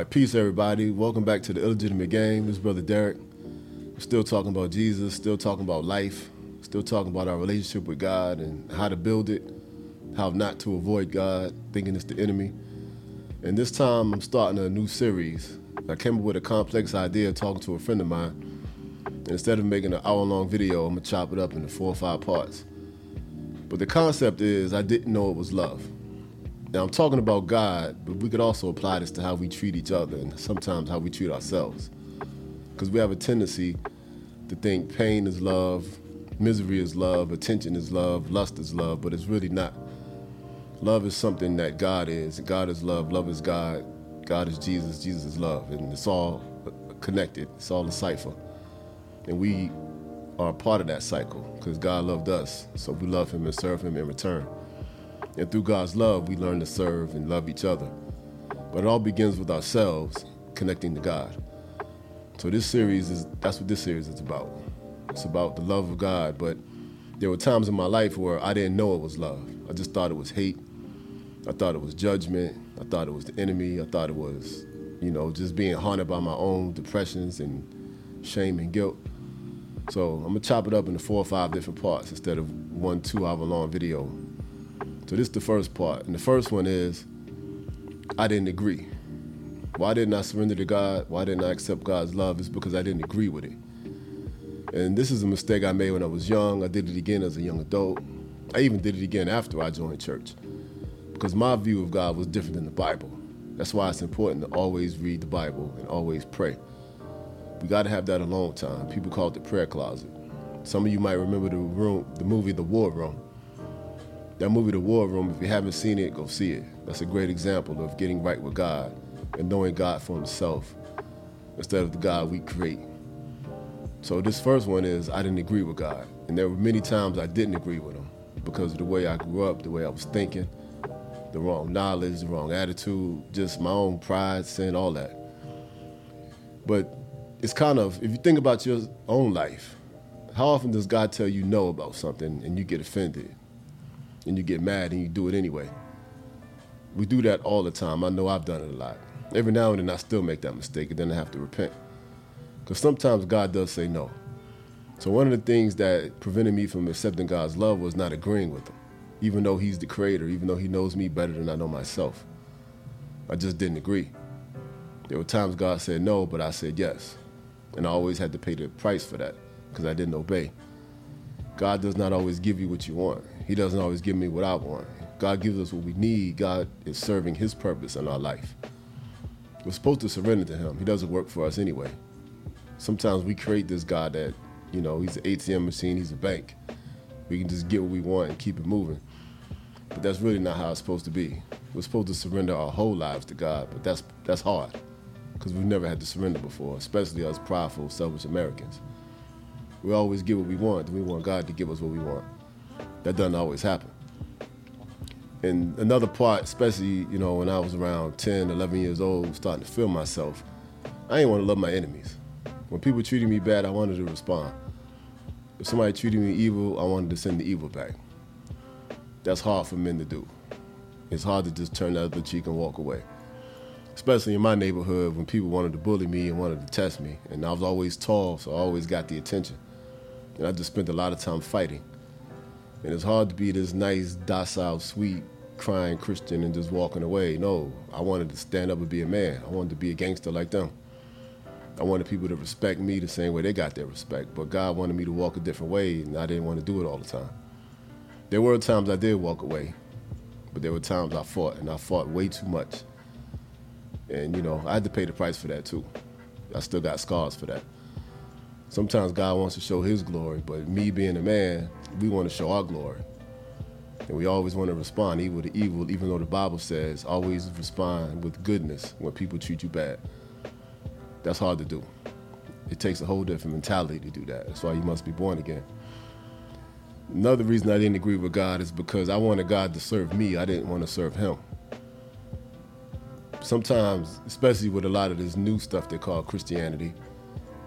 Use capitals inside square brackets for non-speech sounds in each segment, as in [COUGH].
right, peace, everybody. Welcome back to the illegitimate game. This is Brother Derek. We're still talking about Jesus, still talking about life, still talking about our relationship with God and how to build it, how not to avoid God, thinking it's the enemy. And this time I'm starting a new series. I came up with a complex idea talking to a friend of mine. Instead of making an hour long video, I'm gonna chop it up into four or five parts. But the concept is I didn't know it was love. Now, I'm talking about God, but we could also apply this to how we treat each other and sometimes how we treat ourselves. Because we have a tendency to think pain is love, misery is love, attention is love, lust is love, but it's really not. Love is something that God is. God is love. Love is God. God is Jesus. Jesus is love. And it's all connected, it's all a cipher. And we are a part of that cycle because God loved us. So we love Him and serve Him in return. And through God's love, we learn to serve and love each other. But it all begins with ourselves connecting to God. So this series is that's what this series is about. It's about the love of God, but there were times in my life where I didn't know it was love. I just thought it was hate. I thought it was judgment. I thought it was the enemy. I thought it was, you know, just being haunted by my own depressions and shame and guilt. So I'm gonna chop it up into four or five different parts instead of one two hour long video so this is the first part. And the first one is I didn't agree. Why didn't I surrender to God? Why didn't I accept God's love? It's because I didn't agree with it. And this is a mistake I made when I was young. I did it again as a young adult. I even did it again after I joined church. Because my view of God was different than the Bible. That's why it's important to always read the Bible and always pray. We got to have that alone time. People call it the prayer closet. Some of you might remember the room, the movie The War Room. That movie, The War Room, if you haven't seen it, go see it. That's a great example of getting right with God and knowing God for Himself instead of the God we create. So this first one is I didn't agree with God. And there were many times I didn't agree with Him because of the way I grew up, the way I was thinking, the wrong knowledge, the wrong attitude, just my own pride, sin, all that. But it's kind of, if you think about your own life, how often does God tell you no about something and you get offended? And you get mad and you do it anyway. We do that all the time. I know I've done it a lot. Every now and then I still make that mistake and then I have to repent. Because sometimes God does say no. So one of the things that prevented me from accepting God's love was not agreeing with him. Even though he's the creator, even though he knows me better than I know myself. I just didn't agree. There were times God said no, but I said yes. And I always had to pay the price for that because I didn't obey. God does not always give you what you want. He doesn't always give me what I want. God gives us what we need. God is serving His purpose in our life. We're supposed to surrender to Him. He doesn't work for us anyway. Sometimes we create this God that, you know, He's an ATM machine, He's a bank. We can just get what we want and keep it moving. But that's really not how it's supposed to be. We're supposed to surrender our whole lives to God, but that's that's hard because we've never had to surrender before, especially us prideful, selfish Americans. We always get what we want, and we want God to give us what we want that doesn't always happen. And another part, especially, you know, when I was around 10, 11 years old, starting to feel myself, I didn't want to love my enemies. When people treated me bad, I wanted to respond. If somebody treated me evil, I wanted to send the evil back. That's hard for men to do. It's hard to just turn the other cheek and walk away. Especially in my neighborhood when people wanted to bully me and wanted to test me. And I was always tall, so I always got the attention. And I just spent a lot of time fighting. And it's hard to be this nice, docile, sweet, crying Christian and just walking away. No, I wanted to stand up and be a man. I wanted to be a gangster like them. I wanted people to respect me the same way they got their respect. But God wanted me to walk a different way, and I didn't want to do it all the time. There were times I did walk away, but there were times I fought, and I fought way too much. And, you know, I had to pay the price for that too. I still got scars for that. Sometimes God wants to show his glory, but me being a man, we want to show our glory. And we always want to respond evil to evil, even though the Bible says always respond with goodness when people treat you bad. That's hard to do. It takes a whole different mentality to do that. That's why you must be born again. Another reason I didn't agree with God is because I wanted God to serve me. I didn't want to serve Him. Sometimes, especially with a lot of this new stuff they call Christianity,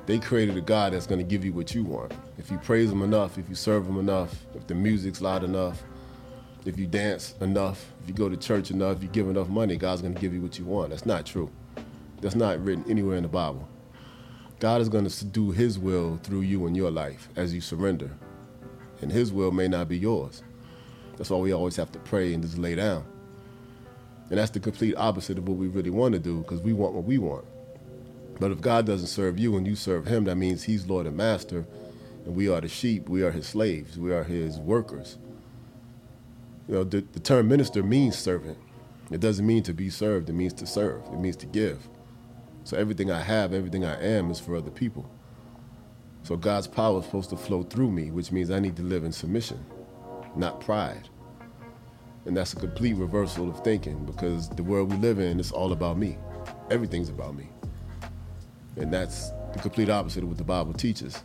they created a God that's going to give you what you want. If you praise Him enough, if you serve Him enough, if the music's loud enough, if you dance enough, if you go to church enough, if you give enough money, God's going to give you what you want. That's not true. That's not written anywhere in the Bible. God is going to do His will through you in your life as you surrender. And His will may not be yours. That's why we always have to pray and just lay down. And that's the complete opposite of what we really want to do because we want what we want. But if God doesn't serve you and you serve Him, that means He's Lord and Master, and we are the sheep, we are His slaves, we are His workers. You know, the, the term minister means servant. It doesn't mean to be served, it means to serve, it means to give. So everything I have, everything I am is for other people. So God's power is supposed to flow through me, which means I need to live in submission, not pride. And that's a complete reversal of thinking because the world we live in is all about me. Everything's about me. And that's the complete opposite of what the Bible teaches.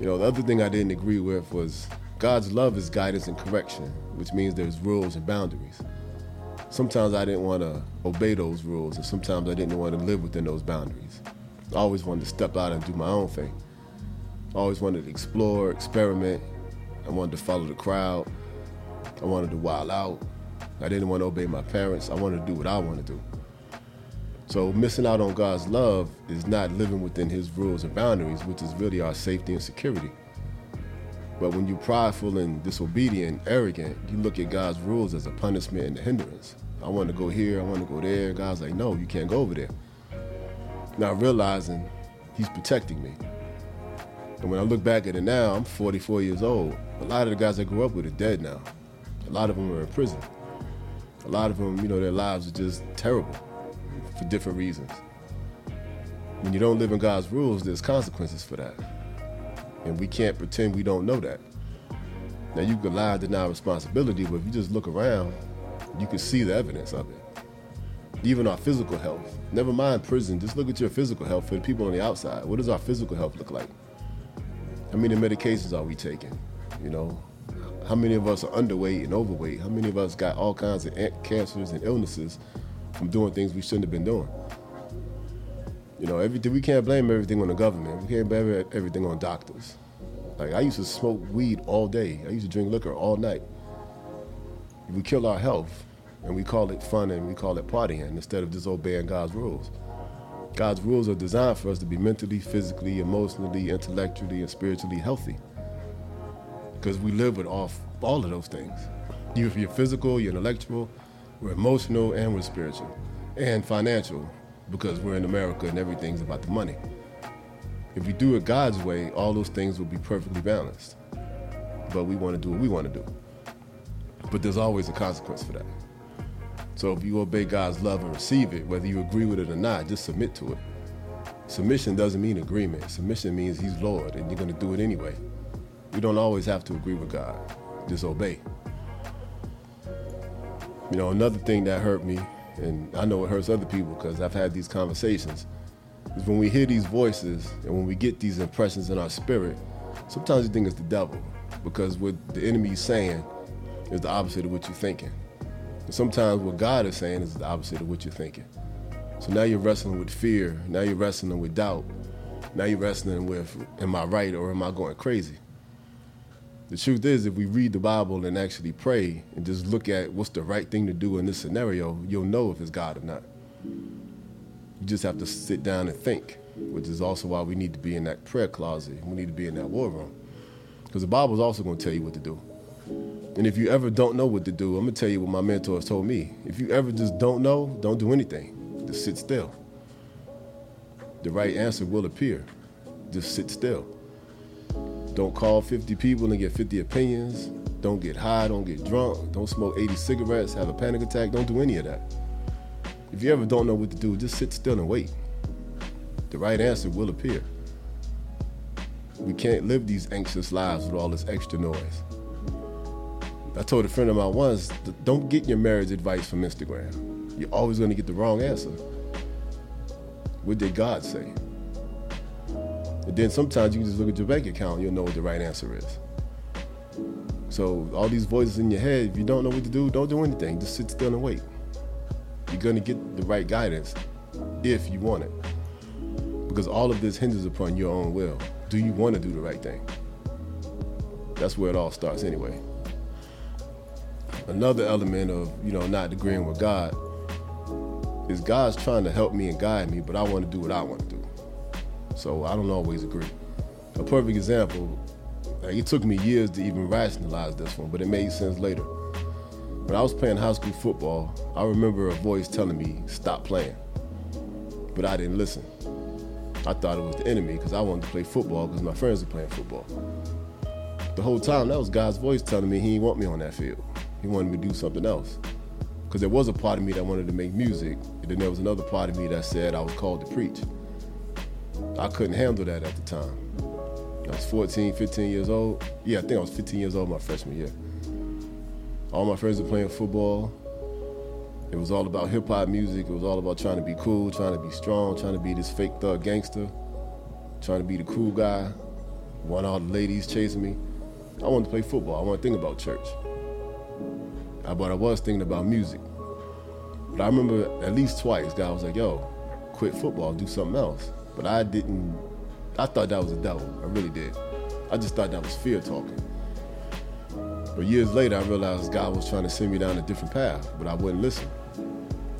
You know, the other thing I didn't agree with was God's love is guidance and correction, which means there's rules and boundaries. Sometimes I didn't want to obey those rules, and sometimes I didn't want to live within those boundaries. I always wanted to step out and do my own thing. I always wanted to explore, experiment. I wanted to follow the crowd. I wanted to wild out. I didn't want to obey my parents. I wanted to do what I wanted to do. So missing out on God's love is not living within his rules and boundaries, which is really our safety and security. But when you're prideful and disobedient, arrogant, you look at God's rules as a punishment and a hindrance. I want to go here, I want to go there. God's like, no, you can't go over there. Not realizing He's protecting me. And when I look back at it now, I'm 44 years old. A lot of the guys I grew up with are dead now. A lot of them are in prison. A lot of them, you know, their lives are just terrible for different reasons. When you don't live in God's rules, there's consequences for that. And we can't pretend we don't know that. Now you can lie deny responsibility, but if you just look around, you can see the evidence of it. Even our physical health. Never mind prison, just look at your physical health for the people on the outside. What does our physical health look like? How many medications are we taking? You know, how many of us are underweight and overweight? How many of us got all kinds of cancers and illnesses from doing things we shouldn't have been doing? You know, everything we can't blame everything on the government. We can't blame everything on doctors. Like I used to smoke weed all day. I used to drink liquor all night. We kill our health and we call it fun and we call it partying instead of just obeying God's rules. God's rules are designed for us to be mentally, physically, emotionally, intellectually, and spiritually healthy. Because we live with all, all of those things. You're, you're physical, you're intellectual, we're emotional, and we're spiritual. And financial because we're in America and everything's about the money. If we do it God's way, all those things will be perfectly balanced. But we want to do what we want to do. But there's always a consequence for that. So if you obey God's love and receive it, whether you agree with it or not, just submit to it. Submission doesn't mean agreement. Submission means He's Lord and you're going to do it anyway. You don't always have to agree with God, just obey. You know, another thing that hurt me and I know it hurts other people because I've had these conversations, is when we hear these voices and when we get these impressions in our spirit, sometimes you think it's the devil because what the enemy is saying is the opposite of what you're thinking. And sometimes what God is saying is the opposite of what you're thinking. So now you're wrestling with fear, now you're wrestling with doubt, now you're wrestling with, am I right or am I going crazy? The truth is, if we read the Bible and actually pray and just look at what's the right thing to do in this scenario, you'll know if it's God or not. You just have to sit down and think, which is also why we need to be in that prayer closet. We need to be in that war room. Because the Bible is also going to tell you what to do. And if you ever don't know what to do, I'm going to tell you what my mentors told me. If you ever just don't know, don't do anything. Just sit still. The right answer will appear. Just sit still. Don't call 50 people and get 50 opinions. Don't get high, don't get drunk, don't smoke 80 cigarettes, have a panic attack. Don't do any of that. If you ever don't know what to do, just sit still and wait. The right answer will appear. We can't live these anxious lives with all this extra noise. I told a friend of mine once, don't get your marriage advice from Instagram. You're always going to get the wrong answer. What did God say? And then sometimes you can just look at your bank account, you'll know what the right answer is. So all these voices in your head, if you don't know what to do, don't do anything. Just sit still and wait. You're gonna get the right guidance if you want it. Because all of this hinges upon your own will. Do you want to do the right thing? That's where it all starts anyway. Another element of, you know, not agreeing with God is God's trying to help me and guide me, but I want to do what I want. So I don't always agree. A perfect example, like it took me years to even rationalize this one, but it made sense later. When I was playing high school football, I remember a voice telling me, stop playing. But I didn't listen. I thought it was the enemy because I wanted to play football because my friends were playing football. The whole time, that was God's voice telling me he didn't want me on that field. He wanted me to do something else. Because there was a part of me that wanted to make music, and then there was another part of me that said I was called to preach. I couldn't handle that at the time. I was 14, 15 years old. Yeah, I think I was 15 years old my freshman year. All my friends were playing football. It was all about hip hop music. It was all about trying to be cool, trying to be strong, trying to be this fake thug gangster, trying to be the cool guy. Want all the ladies chasing me. I wanted to play football. I wanted to think about church. But I was thinking about music. But I remember at least twice, God was like, yo, quit football, do something else. But I didn't, I thought that was the devil. I really did. I just thought that was fear talking. But years later, I realized God was trying to send me down a different path, but I wouldn't listen.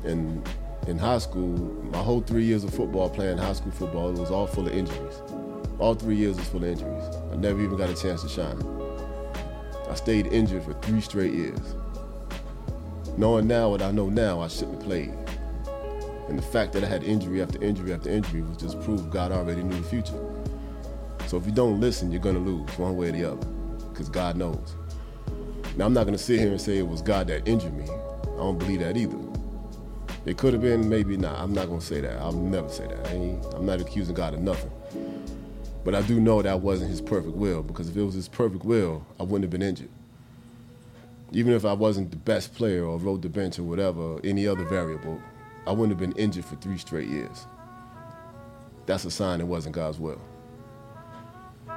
And in high school, my whole three years of football, playing high school football, it was all full of injuries. All three years was full of injuries. I never even got a chance to shine. I stayed injured for three straight years. Knowing now what I know now, I shouldn't have played. And the fact that I had injury after injury after injury was just proof God already knew the future. So if you don't listen, you're gonna lose one way or the other, because God knows. Now, I'm not to sit here and say it was God that injured me. I don't believe that either. It could have been, maybe not. I'm not to say that. I'll never say that. I am not accusing God of nothing. But I do know that wasn't his perfect will because if it was his perfect will, I wouldn't have been injured. Even if I wasn't the best player or rode the bench or whatever, any other variable, I wouldn't have been injured for three straight years. That's a sign it wasn't God's will.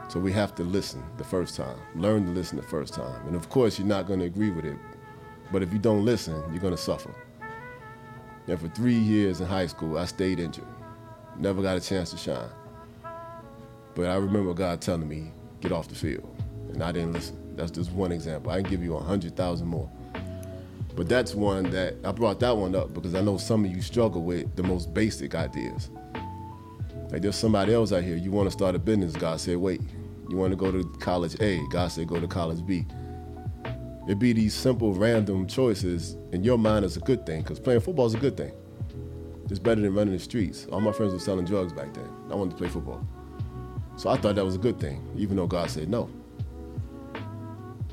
So we have to listen the first time, learn to listen the first time. And of course, you're not going to agree with it. But if you don't listen, you're going to suffer. And for three years in high school, I stayed injured. Never got a chance to shine. But I remember God telling me, get off the field. And I didn't listen. That's just one example. I can give you a 100,000 more. But that's one that I brought that one up because I know some of you struggle with the most basic ideas. Like there's somebody else out here, you want to start a business, God said, wait, you want to go to college A. God said go to college B. It'd be these simple, random choices in your mind is a good thing because playing football is a good thing. It's better than running the streets. All my friends were selling drugs back then. I wanted to play football. So I thought that was a good thing, even though God said no.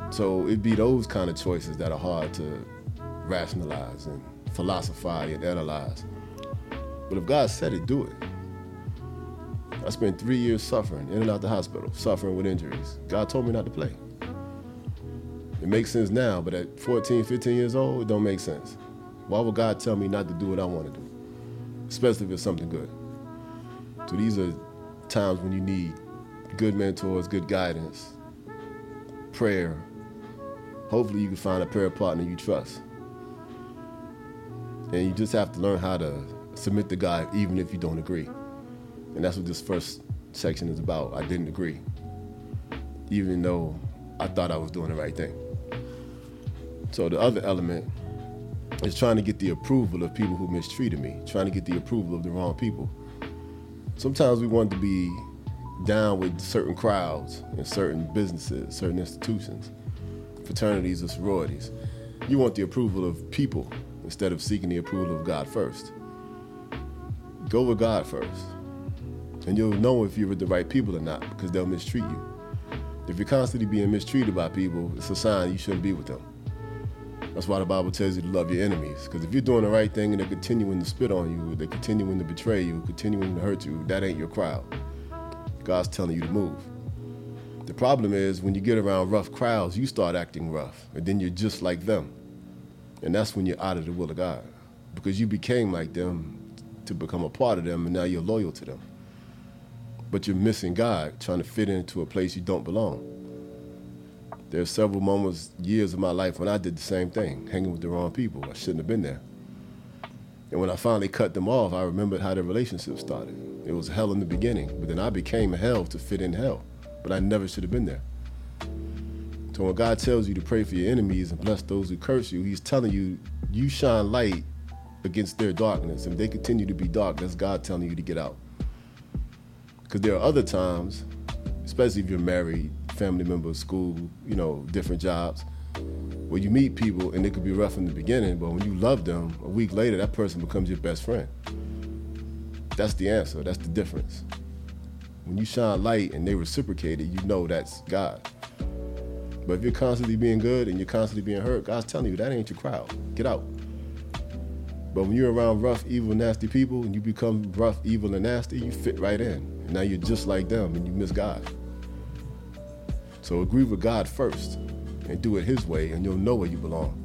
So it'd be those kind of choices that are hard to rationalize and philosophize and analyze. But if God said it, do it. I spent three years suffering, in and out the hospital, suffering with injuries. God told me not to play. It makes sense now, but at 14, 15 years old, it don't make sense. Why would God tell me not to do what I want to do? Especially if it's something good. So these are times when you need good mentors, good guidance, prayer. Hopefully you can find a prayer partner you trust. And you just have to learn how to submit to God even if you don't agree. And that's what this first section is about. I didn't agree, even though I thought I was doing the right thing. So the other element is trying to get the approval of people who mistreated me, trying to get the approval of the wrong people. Sometimes we want to be down with certain crowds and certain businesses, certain institutions, fraternities or sororities. You want the approval of people instead of seeking the approval of God first. Go with God first. And you'll know if you're with the right people or not because they'll mistreat you. If you're constantly being mistreated by people, it's a sign you shouldn't be with them. That's why the Bible tells you to love your enemies. Because if you're doing the right thing and they're continuing to spit on you, they're continuing to betray you, continuing to hurt you, that ain't your crowd. God's telling you to move. The problem is when you get around rough crowds, you start acting rough, and then you're just like them. And that's when you're out of the will of God. Because you became like them to become a part of them, and now you're loyal to them but you're missing God, trying to fit into a place you don't belong. There are several moments, years of my life when I did the same thing, hanging with the wrong people. I shouldn't have been there. And when I finally cut them off, I remembered how the relationship started. It was hell in the beginning, but then I became hell to fit in hell. But I never should have been there. So when God tells you to pray for your enemies and bless those who curse you, He's telling you, you shine light against their darkness. If they continue to be dark, that's God telling you to get out. Because there are other times, especially if you're married, family members, school, you know, different jobs, where you meet people and it could be rough in the beginning, but when you love them, a week later, that person becomes your best friend. That's the answer. That's the difference. When you shine light and they reciprocate it, you know that's God. But if you're constantly being good and you're constantly being hurt, God's telling you that ain't your crowd. Get out. But when you're around rough, evil, nasty people and you become rough, evil, and nasty, you fit right in. And now you're just like them and you miss God. So agree with God first and do it His way, and you'll know where you belong.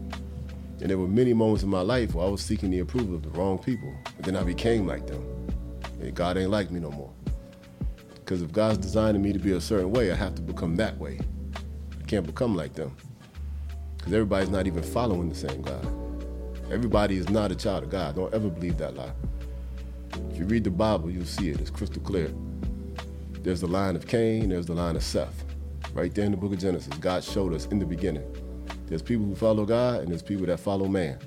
And there were many moments in my life where I was seeking the approval of the wrong people, and then I became like them. And God ain't like me no more. Because if God's designing me to be a certain way, I have to become that way. Can't become like them. Because everybody's not even following the same God. Everybody is not a child of God. Don't ever believe that lie. If you read the Bible, you'll see it. It's crystal clear. There's the line of Cain, there's the line of Seth. Right there in the book of Genesis, God showed us in the beginning. There's people who follow God and there's people that follow man.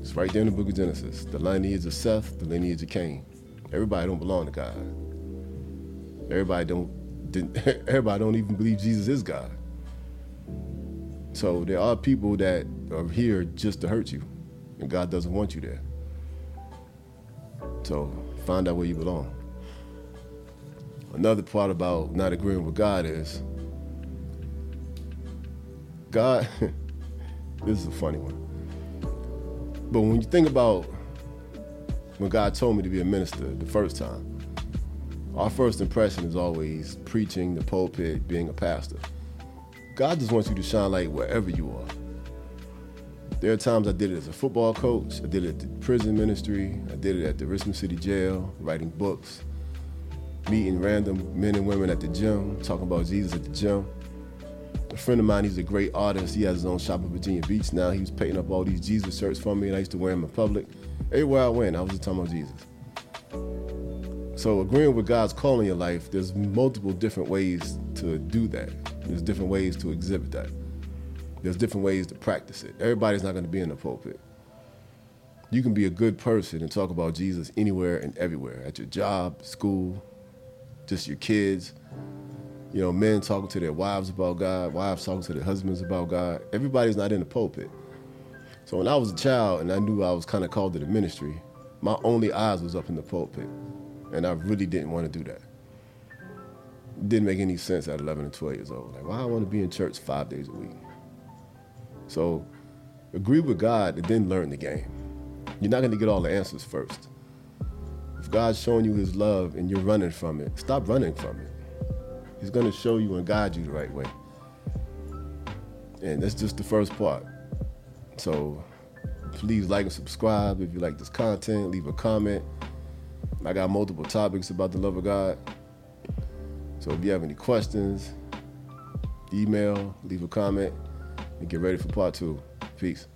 It's right there in the book of Genesis. The lineage of Seth, the lineage of Cain. Everybody don't belong to God. Everybody don't [LAUGHS] everybody don't even believe Jesus is God. So there are people that are here just to hurt you, and God doesn't want you there. So find out where you belong. Another part about not agreeing with God is God, [LAUGHS] this is a funny one. But when you think about when God told me to be a minister the first time, our first impression is always preaching, the pulpit, being a pastor. God just wants you to shine light wherever you are. There are times I did it as a football coach, I did it at the prison ministry, I did it at the Richmond City Jail, writing books, meeting random men and women at the gym, talking about Jesus at the gym. A friend of mine, he's a great artist. He has his own shop in Virginia Beach now. He was painting up all these Jesus shirts for me, and I used to wear them in public. Everywhere I went, I was just talking about Jesus. So agreeing with God's call in your life, there's multiple different ways to do that. There's different ways to exhibit that. There's different ways to practice it. Everybody's not going to be in the pulpit. You can be a good person and talk about Jesus anywhere and everywhere at your job, school, just your kids. You know, men talking to their wives about God, wives talking to their husbands about God. Everybody's not in the pulpit. So when I was a child and I knew I was kind of called to the ministry, my only eyes was up in the pulpit. And I really didn't want to do that. It didn't make any sense at 11 and 12 years old. Like, why I want to be in church five days a week? So agree with God and then learn the game. You're not going to get all the answers first. If God's showing you his love and you're running from it, stop running from it. He's going to show you and guide you the right way. And that's just the first part. So please like and subscribe if you like this content. Leave a comment. I got multiple topics about the love of God. So if you have any questions, email, leave a comment, and get ready for part two. Peace.